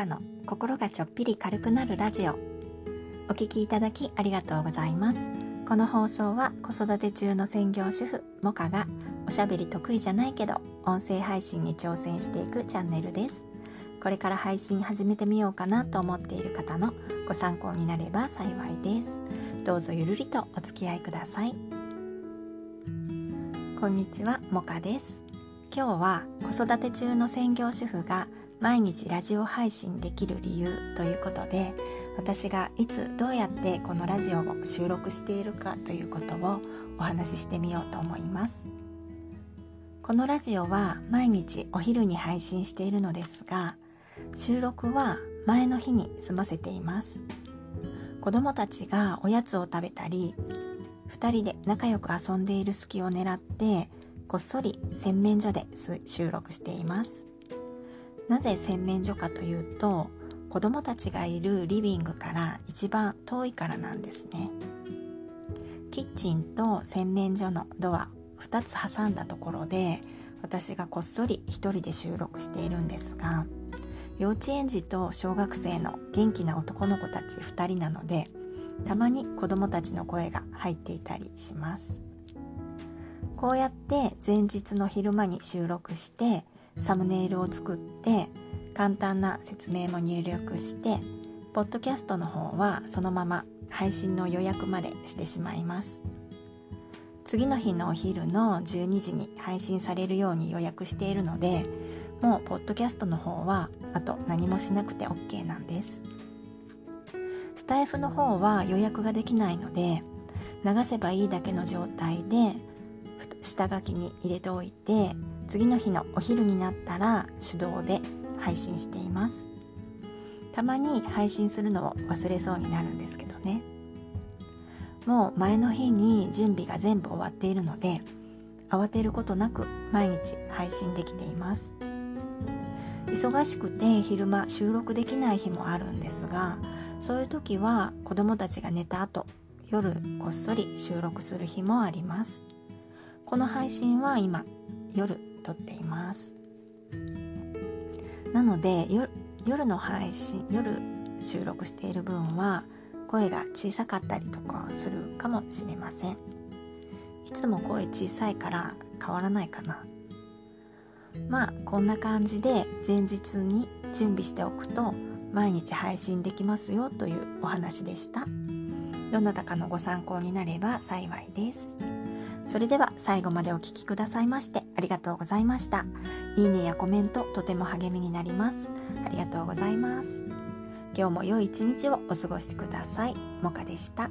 カの心がちょっぴり軽くなるラジオ。お聞きいただきありがとうございます。この放送は子育て中の専業主婦モカがおしゃべり得意じゃないけど音声配信に挑戦していくチャンネルです。これから配信始めてみようかなと思っている方のご参考になれば幸いです。どうぞゆるりとお付き合いください。こんにちはモカです。今日は子育て中の専業主婦が毎日ラジオ配信できる理由ということで私がいつどうやってこのラジオを収録しているかということをお話ししてみようと思います。このラジオは毎日お昼に配信しているのですが収録は前の日に済ませています。子供たちがおやつを食べたり2人で仲良く遊んでいる隙を狙ってこっそり洗面所で収録しています。なぜ洗面所かというと子供たちがいるリビングから一番遠いからなんですね。キッチンと洗面所のドア2つ挟んだところで私がこっそり一人で収録しているんですが幼稚園児と小学生の元気な男の子たち2人なのでたまに子供たちの声が入っていたりします。こうやって前日の昼間に収録してサムネイルを作って簡単な説明も入力してポッドキャストの方はそのまま配信の予約までしてしまいます。次の日のお昼の12時に配信されるように予約しているのでもうポッドキャストの方はあと何もしなくて OK なんです。スタイフの方は予約ができないので流せばいいだけの状態で下書きに入れておいて次の日のお昼になったら手動で配信しています。たまに配信するのを忘れそうになるんですけどね。もう前の日に準備が全部終わっているので慌てることなく毎日配信できています。忙しくて昼間収録できない日もあるんですがそういう時は子供たちが寝た後夜こっそり収録する日もあります。この配信は今夜撮っています。なので夜の配信夜収録している分は声が小さかったりとかするかもしれません。いつも声小さいから変わらないかな。まあこんな感じで前日に準備しておくと毎日配信できますよというお話でした。どなたかのご参考になれば幸いです。それでは最後までお聴きくださいましてありがとうございました。いいねやコメントとても励みになります。ありがとうございます。今日も良い一日をお過ごしください。もかでした。